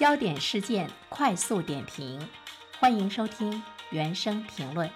焦点事件快速点评，欢迎收听原声评论。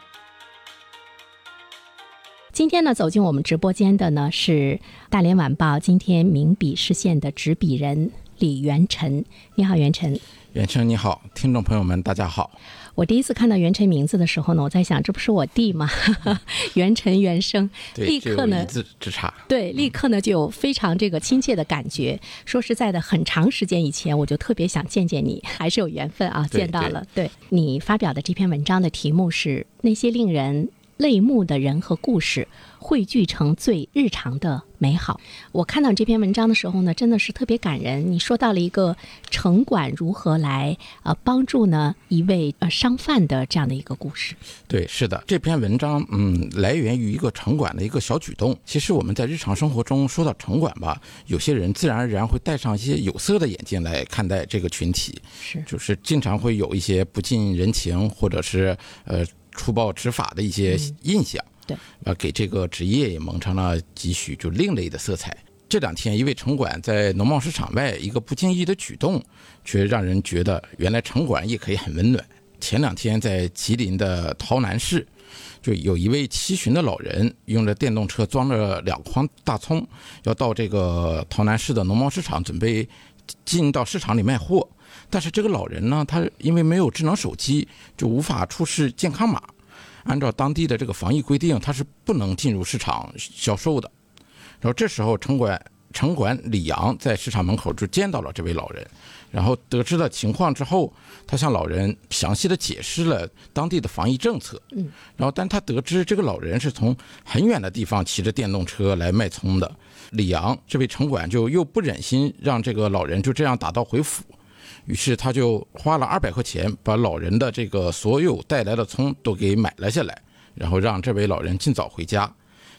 今天呢，走进我们直播间的呢是大连晚报今天名笔视线的执笔人李元辰。你好，元辰。元晨你好，听众朋友们大家好。我第一次看到袁晨名字的时候呢，我在想，这不是我弟吗？袁晨元生，立刻呢，一字之差。对，立刻呢就有非常这个亲切的感觉。说实在的，很长时间以前我就特别想见见你，还是有缘分啊，见到了。对你发表的这篇文章的题目是那些令人。泪目的人和故事汇聚成最日常的美好。我看到这篇文章的时候呢，真的是特别感人。你说到了一个城管如何来呃帮助呢一位呃商贩的这样的一个故事。对，是的，这篇文章嗯来源于一个城管的一个小举动。其实我们在日常生活中说到城管吧，有些人自然而然会戴上一些有色的眼镜来看待这个群体，是就是经常会有一些不近人情或者是呃。粗暴执法的一些印象，对，呃，给这个职业也蒙上了几许就另类的色彩。这两天，一位城管在农贸市场外一个不经意的举动，却让人觉得原来城管也可以很温暖。前两天，在吉林的洮南市，就有一位七旬的老人，用着电动车装着两筐大葱，要到这个洮南市的农贸市场，准备进到市场里卖货。但是这个老人呢，他因为没有智能手机，就无法出示健康码。按照当地的这个防疫规定，他是不能进入市场销售的。然后这时候，城管城管李阳在市场门口就见到了这位老人，然后得知了情况之后，他向老人详细的解释了当地的防疫政策。嗯。然后，但他得知这个老人是从很远的地方骑着电动车来卖葱的，李阳这位城管就又不忍心让这个老人就这样打道回府。于是他就花了二百块钱，把老人的这个所有带来的葱都给买了下来，然后让这位老人尽早回家。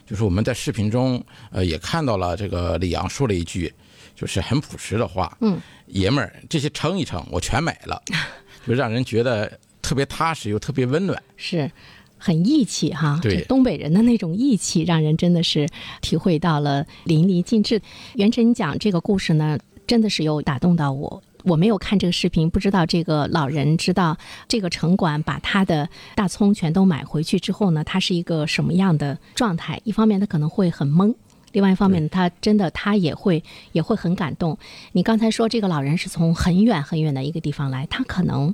就是我们在视频中，呃，也看到了这个李阳说了一句，就是很朴实的话，嗯，爷们儿，这些称一称，我全买了，就让人觉得特别踏实又特别温暖，是很义气哈。对，东北人的那种义气，让人真的是体会到了淋漓尽致。袁晨讲这个故事呢，真的是有打动到我。我没有看这个视频，不知道这个老人知道这个城管把他的大葱全都买回去之后呢，他是一个什么样的状态？一方面他可能会很懵，另外一方面他真的他也会也会很感动。你刚才说这个老人是从很远很远的一个地方来，他可能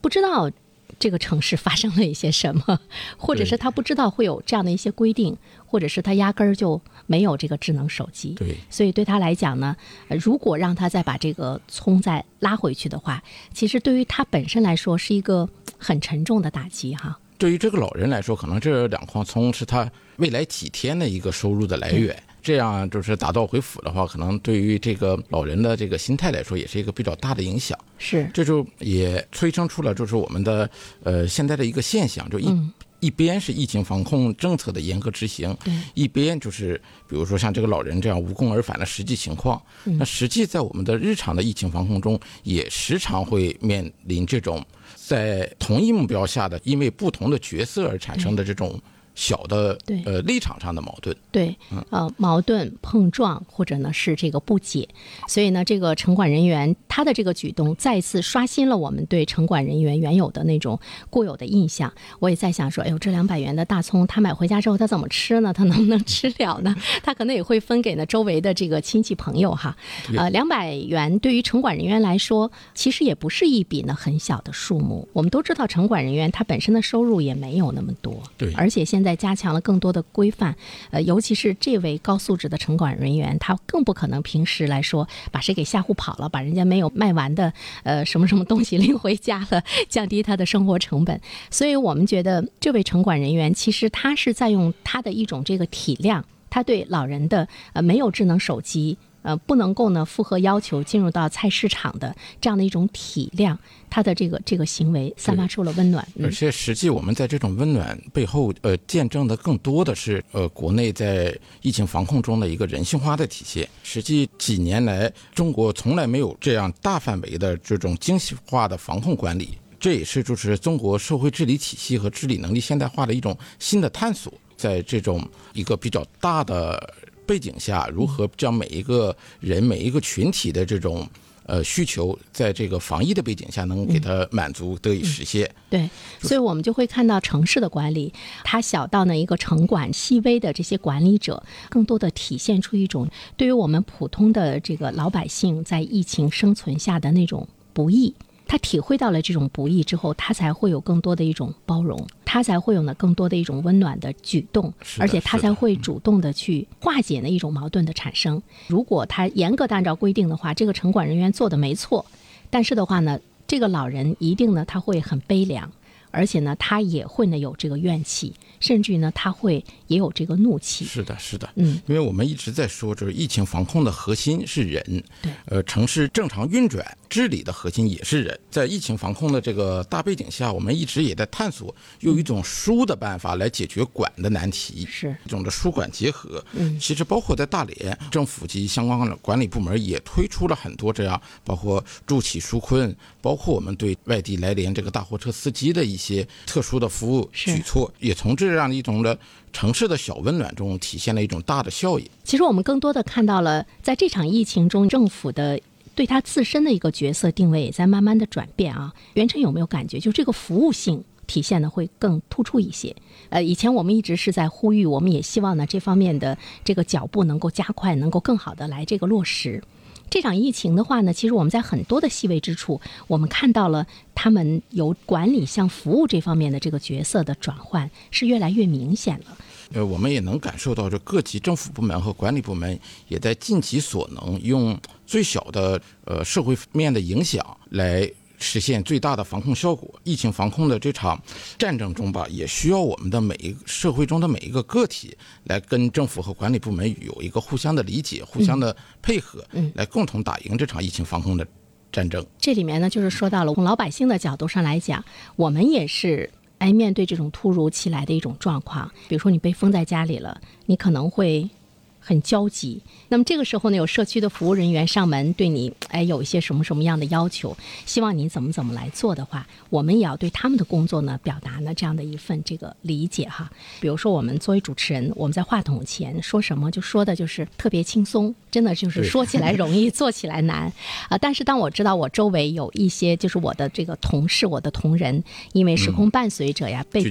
不知道。这个城市发生了一些什么，或者是他不知道会有这样的一些规定，或者是他压根儿就没有这个智能手机。对，所以对他来讲呢，如果让他再把这个葱再拉回去的话，其实对于他本身来说是一个很沉重的打击哈。对于这个老人来说，可能这两筐葱是他未来几天的一个收入的来源。这样就是打道回府的话，可能对于这个老人的这个心态来说，也是一个比较大的影响。是，这就也催生出了就是我们的呃现在的一个现象，就一一边是疫情防控政策的严格执行，一边就是比如说像这个老人这样无功而返的实际情况。那实际在我们的日常的疫情防控中，也时常会面临这种在同一目标下的因为不同的角色而产生的这种。小的对呃立场上的矛盾对呃矛盾碰撞或者呢是这个不解，所以呢这个城管人员他的这个举动再次刷新了我们对城管人员原有的那种固有的印象。我也在想说，哎呦这两百元的大葱他买回家之后他怎么吃呢？他能不能吃了呢？他可能也会分给呢周围的这个亲戚朋友哈。呃两百元对于城管人员来说其实也不是一笔呢很小的数目。我们都知道城管人员他本身的收入也没有那么多，对，而且现现在加强了更多的规范，呃，尤其是这位高素质的城管人员，他更不可能平时来说把谁给吓唬跑了，把人家没有卖完的呃什么什么东西拎回家了，降低他的生活成本。所以我们觉得这位城管人员其实他是在用他的一种这个体谅，他对老人的呃没有智能手机。呃，不能够呢符合要求进入到菜市场的这样的一种体谅，他的这个这个行为散发出了温暖。而且实际我们在这种温暖背后，呃，见证的更多的是呃国内在疫情防控中的一个人性化的体现。实际几年来，中国从来没有这样大范围的这种精细化的防控管理，这也是就是中国社会治理体系和治理能力现代化的一种新的探索。在这种一个比较大的。背景下，如何将每一个人、每一个群体的这种呃需求，在这个防疫的背景下能给它满足得以实现。对，所以我们就会看到城市的管理，它小到呢一个城管细微的这些管理者，更多的体现出一种对于我们普通的这个老百姓在疫情生存下的那种不易。他体会到了这种不易之后，他才会有更多的一种包容，他才会有呢更多的一种温暖的举动，而且他才会主动的去化解那一种矛盾的产生。如果他严格的按照规定的话，这个城管人员做的没错，但是的话呢，这个老人一定呢他会很悲凉，而且呢他也会呢有这个怨气。甚至于呢，他会也有这个怒气。是的，是的，嗯，因为我们一直在说，就是疫情防控的核心是人，对，呃，城市正常运转治理的核心也是人。在疫情防控的这个大背景下，我们一直也在探索用一种疏的办法来解决管的难题，是一种的疏管结合。嗯，其实包括在大连，政府及相关的管理部门也推出了很多这样，包括助企纾困，包括我们对外地来连这个大货车司机的一些特殊的服务举措，也从这。样一种的城市的小温暖中，体现了一种大的效益。其实我们更多的看到了，在这场疫情中，政府的对他自身的一个角色定位也在慢慢的转变啊。袁晨有没有感觉，就这个服务性体现的会更突出一些？呃，以前我们一直是在呼吁，我们也希望呢这方面的这个脚步能够加快，能够更好的来这个落实。这场疫情的话呢，其实我们在很多的细微之处，我们看到了他们由管理向服务这方面的这个角色的转换是越来越明显了。呃，我们也能感受到，这各级政府部门和管理部门也在尽其所能，用最小的呃社会面的影响来。实现最大的防控效果。疫情防控的这场战争中吧，也需要我们的每一个社会中的每一个个体来跟政府和管理部门有一个互相的理解、互相的配合，来共同打赢这场疫情防控的战争。这里面呢，就是说到了从老百姓的角度上来讲，我们也是哎面对这种突如其来的一种状况，比如说你被封在家里了，你可能会。很焦急。那么这个时候呢，有社区的服务人员上门对你，哎，有一些什么什么样的要求，希望你怎么怎么来做的话，我们也要对他们的工作呢表达呢这样的一份这个理解哈。比如说，我们作为主持人，我们在话筒前说什么，就说的就是特别轻松，真的就是说起来容易，做起来难啊。但是当我知道我周围有一些就是我的这个同事、我的同仁，因为时空伴随者呀被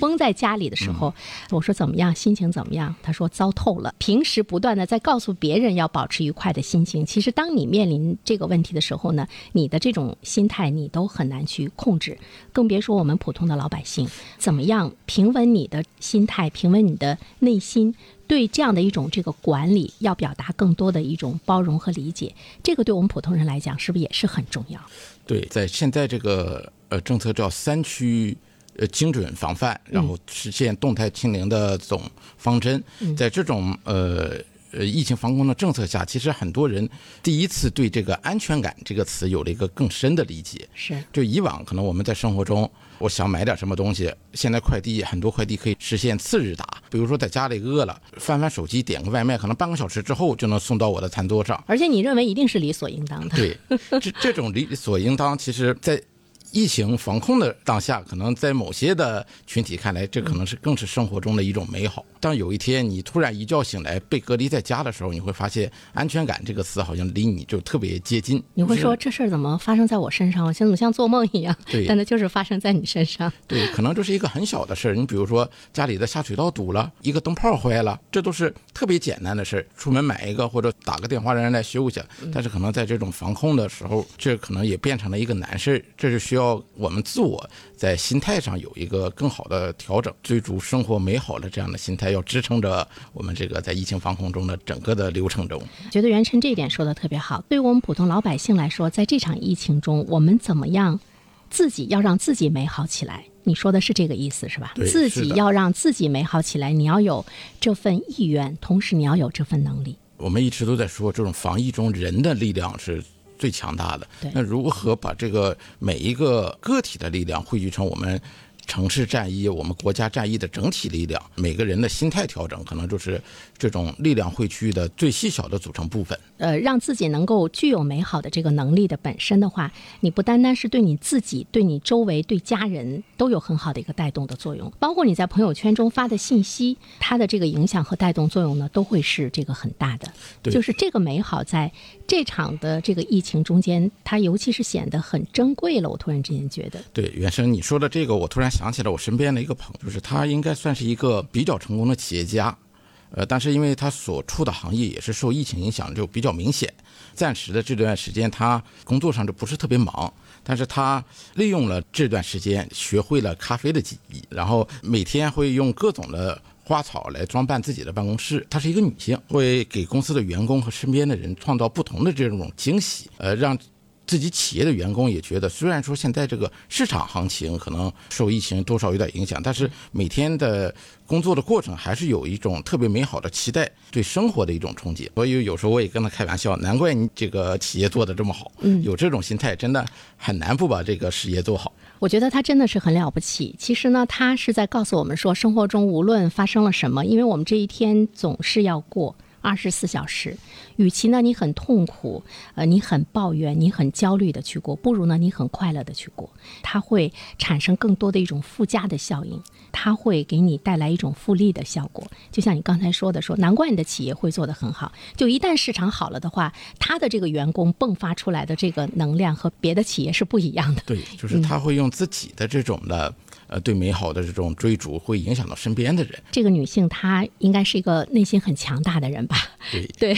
封在家里的时候，我说怎么样，心情怎么样？他说糟透了。平时。是不断的在告诉别人要保持愉快的心情。其实，当你面临这个问题的时候呢，你的这种心态你都很难去控制，更别说我们普通的老百姓怎么样平稳你的心态，平稳你的内心，对这样的一种这个管理，要表达更多的一种包容和理解。这个对我们普通人来讲，是不是也是很重要？对，在现在这个呃政策叫三区。呃，精准防范，然后实现动态清零的这种方针，在这种呃呃疫情防控的政策下，其实很多人第一次对这个安全感这个词有了一个更深的理解。是，就以往可能我们在生活中，我想买点什么东西，现在快递很多快递可以实现次日达。比如说在家里饿了，翻翻手机点个外卖，可能半个小时之后就能送到我的餐桌上。而且你认为一定是理所应当的。对，这这种理所应当，其实在。疫情防控的当下，可能在某些的群体看来，这可能是更是生活中的一种美好。当有一天你突然一觉醒来被隔离在家的时候，你会发现“安全感”这个词好像离你就特别接近。你会说这事儿怎么发生在我身上？我现在怎么像做梦一样？对，但它就是发生在你身上。对，可能就是一个很小的事儿。你比如说家里的下水道堵了，一个灯泡坏了，这都是特别简单的事儿。出门买一个或者打个电话让人来修一下。但是可能在这种防控的时候，这可能也变成了一个难事儿。这是需要。要我们自我在心态上有一个更好的调整，追逐生活美好的这样的心态，要支撑着我们这个在疫情防控中的整个的流程中。觉得袁晨这一点说的特别好。对于我们普通老百姓来说，在这场疫情中，我们怎么样自己要让自己美好起来？你说的是这个意思是吧？自己要让自己美好起来，你要有这份意愿，同时你要有这份能力。我们一直都在说，这种防疫中人的力量是。最强大的，那如何把这个每一个个体的力量汇聚成我们城市战役、我们国家战役的整体力量，每个人的心态调整，可能就是这种力量汇聚的最细小的组成部分。呃，让自己能够具有美好的这个能力的本身的话，你不单单是对你自己、对你周围、对家人都有很好的一个带动的作用，包括你在朋友圈中发的信息，它的这个影响和带动作用呢，都会是这个很大的。对就是这个美好在这场的这个疫情中间，它尤其是显得很珍贵了。我突然之间觉得，对，袁生，你说的这个，我突然想起了我身边的一个朋友，就是他应该算是一个比较成功的企业家，呃，但是因为他所处的行业也是受疫情影响，就比较明显。暂时的这段时间，他工作上就不是特别忙，但是他利用了这段时间，学会了咖啡的技艺，然后每天会用各种的花草来装扮自己的办公室。她是一个女性，会给公司的员工和身边的人创造不同的这种惊喜，呃，让。自己企业的员工也觉得，虽然说现在这个市场行情可能受疫情多少有点影响，但是每天的工作的过程还是有一种特别美好的期待，对生活的一种憧憬。所以有时候我也跟他开玩笑，难怪你这个企业做的这么好，嗯有这种心态真的很难不把这个事业做好。我觉得他真的是很了不起。其实呢，他是在告诉我们说，生活中无论发生了什么，因为我们这一天总是要过。二十四小时，与其呢你很痛苦，呃你很抱怨，你很焦虑的去过，不如呢你很快乐的去过。它会产生更多的一种附加的效应，它会给你带来一种复利的效果。就像你刚才说的，说难怪你的企业会做得很好。就一旦市场好了的话，他的这个员工迸发出来的这个能量和别的企业是不一样的。对，就是他会用自己的这种的。呃，对美好的这种追逐会影响到身边的人。这个女性她应该是一个内心很强大的人吧？对对，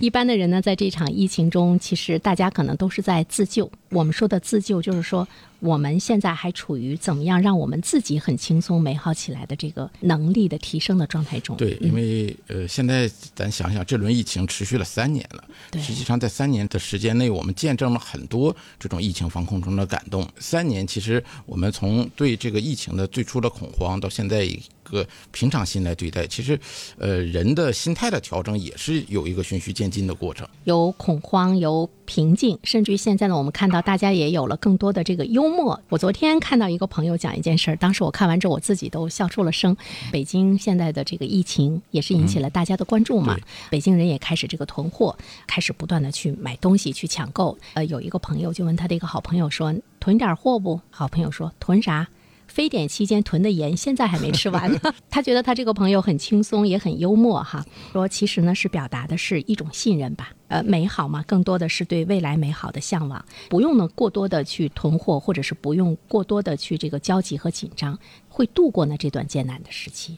一般的人呢，在这场疫情中，其实大家可能都是在自救。我们说的自救，就是说我们现在还处于怎么样让我们自己很轻松、美好起来的这个能力的提升的状态中。对，因为呃，现在咱想想，这轮疫情持续了三年了，实际上在三年的时间内，我们见证了很多这种疫情防控中的感动。三年，其实我们从对这个疫情的最初的恐慌，到现在一个平常心来对待，其实呃，人的心态的调整也是有一个循序渐进的过程。有恐慌，有平静，甚至于现在呢，我们看到大家也有了更多的这个幽默。我昨天看到一个朋友讲一件事儿，当时我看完之后，我自己都笑出了声。北京现在的这个疫情也是引起了大家的关注嘛，对北京人也开始这个囤货，开始不断的去买东西去抢购。呃，有一个朋友就问他的一个好朋友说：“囤点货不？”好朋友说：“囤啥？”非典期间囤的盐现在还没吃完呢。他觉得他这个朋友很轻松，也很幽默哈。说其实呢是表达的是一种信任吧，呃，美好嘛，更多的是对未来美好的向往，不用呢过多的去囤货，或者是不用过多的去这个焦急和紧张，会度过呢这段艰难的时期。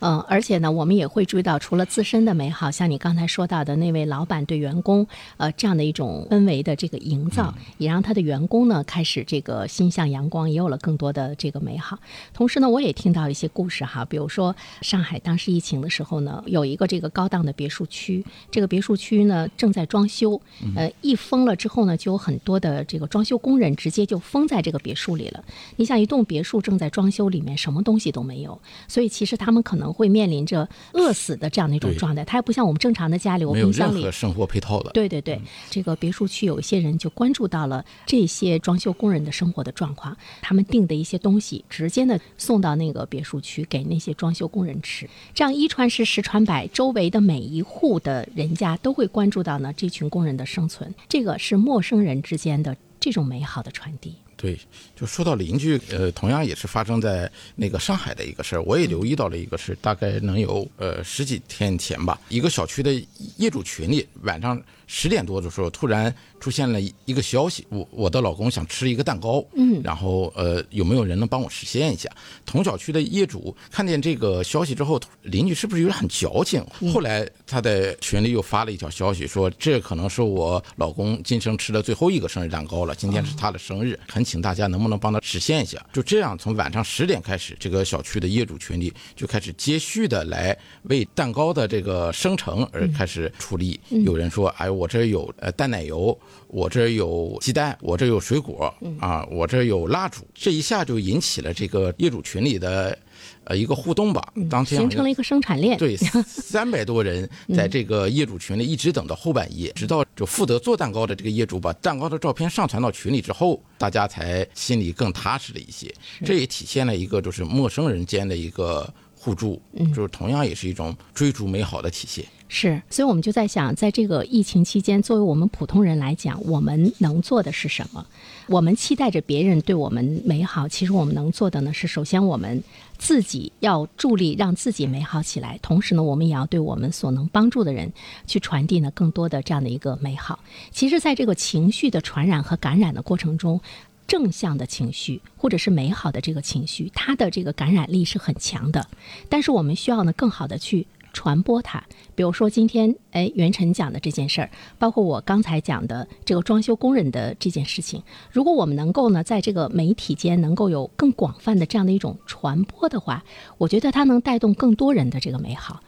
嗯，而且呢，我们也会注意到，除了自身的美好，像你刚才说到的那位老板对员工，呃，这样的一种氛围的这个营造，也让他的员工呢开始这个心向阳光，也有了更多的这个美好。同时呢，我也听到一些故事哈，比如说上海当时疫情的时候呢，有一个这个高档的别墅区，这个别墅区呢正在装修，呃，一封了之后呢，就有很多的这个装修工人直接就封在这个别墅里了。你想，一栋别墅正在装修，里面什么东西都没有，所以其实他们可能会面临着饿死的这样的一种状态。它还不像我们正常的家里，我没有冰箱里任何生活配套的。对对对，这个别墅区有一些人就关注到了这些装修工人的生活的状况，他们订的一些东西，直接呢送到那个别墅区给那些装修工人吃，这样一传十，十传百，周围的每一户的人家都会关注到呢这群工人的生存，这个是陌生人之间的这种美好的传递。对，就说到邻居，呃，同样也是发生在那个上海的一个事儿，我也留意到了一个事，大概能有呃十几天前吧，一个小区的业主群里，晚上十点多的时候，突然出现了一个消息，我我的老公想吃一个蛋糕，嗯然后呃有没有人能帮我实现一下？同小区的业主看见这个消息之后，邻居是不是有点很矫情？后来他在群里又发了一条消息说，这可能是我老公今生吃的最后一个生日蛋糕了，今天是他的生日，恳请大家能不能帮他实现一下？就这样，从晚上十点开始，这个小区的业主群里就开始接续的来为蛋糕的这个生成而开始出力。有人说，哎，我这儿有呃淡奶油，我这儿有鸡蛋，我这儿有水果啊，我这儿有蜡烛，这一下就引起了这个业主群里的呃一个互动吧。当天形成了一个生产链。对，三 百多人在这个业主群里一直等到后半夜，直到就负责做蛋糕的这个业主把蛋糕的照片上传到群里之后，大家才心里更踏实了一些。这也体现了一个就是陌生人间的一个互助，嗯就是同样也是一种追逐美好的体现。是，所以我们就在想，在这个疫情期间，作为我们普通人来讲，我们能做的是什么？我们期待着别人对我们美好，其实我们能做的呢是，首先我们自己要助力让自己美好起来，同时呢，我们也要对我们所能帮助的人去传递呢更多的这样的一个美好。其实，在这个情绪的传染和感染的过程中，正向的情绪或者是美好的这个情绪，它的这个感染力是很强的。但是我们需要呢更好的去。传播它，比如说今天哎，袁晨讲的这件事儿，包括我刚才讲的这个装修工人的这件事情，如果我们能够呢，在这个媒体间能够有更广泛的这样的一种传播的话，我觉得它能带动更多人的这个美好。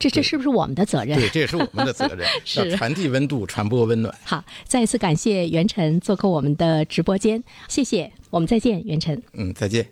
这这是不是我们的责任？对，这也是我们的责任，要传递温度，传播温暖。好，再一次感谢袁晨做客我们的直播间，谢谢，我们再见，袁晨。嗯，再见。